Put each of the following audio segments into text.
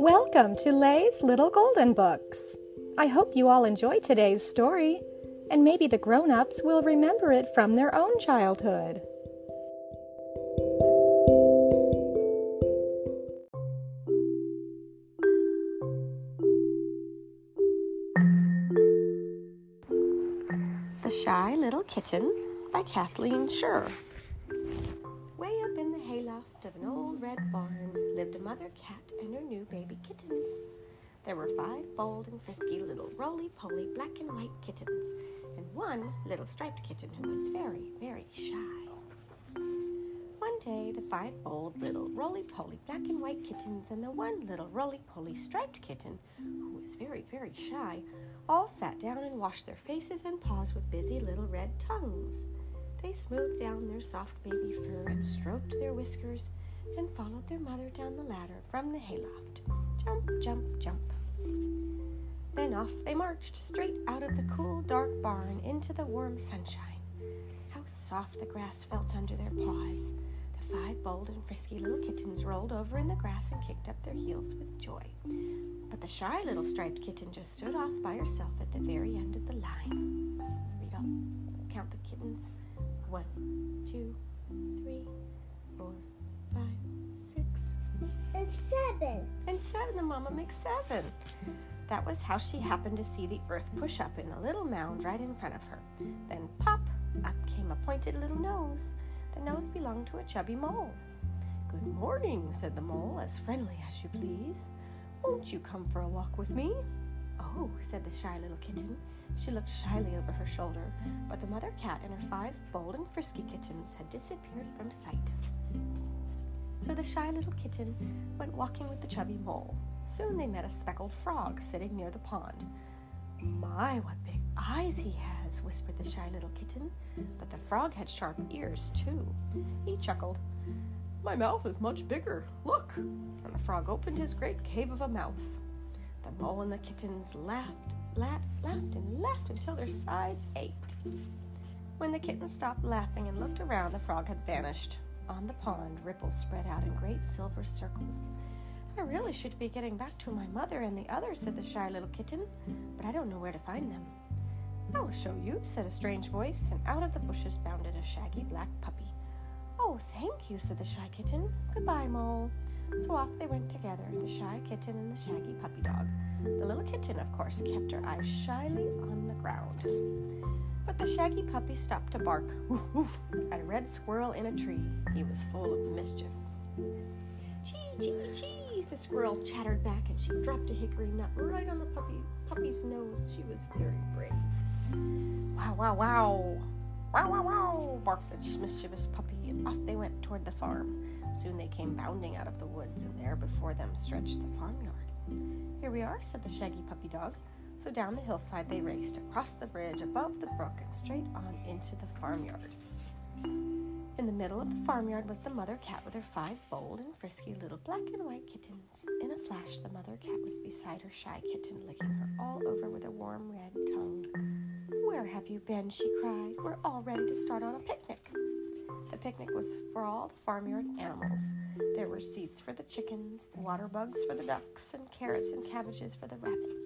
Welcome to Lay's Little Golden Books. I hope you all enjoy today's story, and maybe the grown ups will remember it from their own childhood. The Shy Little Kitten by Cathleen Schurr. Way up in the hayloft of an old red barn lived a mother cat and her new baby kittens. There were five bold and frisky little roly poly black and white kittens, and one little striped kitten who was very, very shy. One day, the five bold little roly poly black and white kittens and the one little roly poly striped kitten, who was very, very shy, all sat down and washed their faces and paws with busy little red tongues. They smoothed down their soft baby fur and stroked their whiskers and followed their mother down the ladder from the hayloft. Jump, jump, jump. Then off they marched straight out of the cool, dark barn into the warm sunshine. How soft the grass felt under their paws. The five bold and frisky little kittens rolled over in the grass and kicked up their heels with joy. But the shy little striped kitten just stood off by herself at the very end of the line. Read all, count the kittens. One, two, three, four, five, six, and seven. and seven. The mama makes seven. That was how she happened to see the earth push up in a little mound right in front of her. Then pop, up came a pointed little nose. The nose belonged to a chubby mole. Good morning, said the mole, as friendly as you please. Won't you come for a walk with me? Oh, said the shy little kitten. She looked shyly over her shoulder, but the mother cat and her five bold and frisky kittens had disappeared from sight. So the shy little kitten went walking with the chubby mole. Soon they met a speckled frog sitting near the pond. My, what big eyes he has, whispered the shy little kitten. But the frog had sharp ears, too. He chuckled. My mouth is much bigger. Look! And the frog opened his great cave of a mouth. The mole and the kittens laughed, laughed, laughed, and laughed until their sides ached. When the kittens stopped laughing and looked around, the frog had vanished. On the pond, ripples spread out in great silver circles. I really should be getting back to my mother and the others, said the shy little kitten, but I don't know where to find them. I'll show you, said a strange voice, and out of the bushes bounded a shaggy black puppy. Oh, thank you, said the shy kitten. Goodbye, Mole. So off they went together, the shy kitten and the shaggy puppy dog. The little kitten, of course, kept her eyes shyly on the ground. But the shaggy puppy stopped to bark woof, woof, at a red squirrel in a tree. He was full of mischief. Chee, chee, chee, the squirrel chattered back and she dropped a hickory nut right on the puppy, puppy's nose. She was very brave. Wow, wow, wow. Wow, wow, wow, barked the mischievous puppy, and off they went toward the farm. Soon they came bounding out of the woods, and there before them stretched the farmyard. Here we are, said the shaggy puppy dog. So down the hillside they raced, across the bridge, above the brook, and straight on into the farmyard. In the middle of the farmyard was the mother cat with her five bold and frisky little black and white kittens. In a flash, the mother cat was beside her shy kitten, licking her all over with a warm red tongue. Where have you been? she cried. We're all ready to start on a picnic. The picnic was for all the farmyard animals. There were seats for the chickens, water bugs for the ducks, and carrots and cabbages for the rabbits.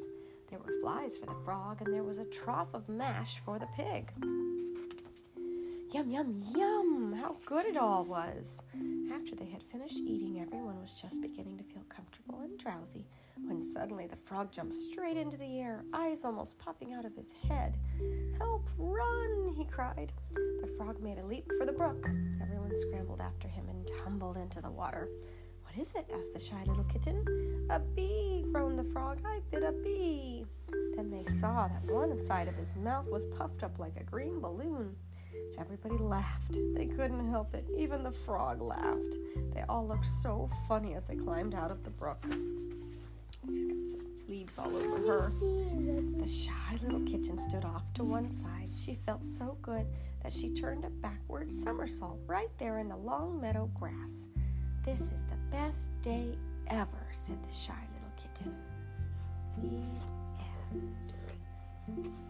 There were flies for the frog, and there was a trough of mash for the pig. Yum, yum, yum! How good it all was! After they had finished eating, everyone was just beginning to feel comfortable and drowsy when suddenly the frog jumped straight into the air, eyes almost popping out of his head. Help, run! he cried. The frog made a leap for the brook. Everyone scrambled after him and tumbled into the water. What is it? asked the shy little kitten. A bee, groaned the frog. I bit a bee. Then they saw that one side of his mouth was puffed up like a green balloon. Everybody laughed. They couldn't help it. Even the frog laughed. They all looked so funny as they climbed out of the brook. She's got some leaves all over her. The shy little kitten stood off to one side. She felt so good that she turned a backward somersault right there in the long meadow grass. This is the best day ever, said the shy little kitten. The end.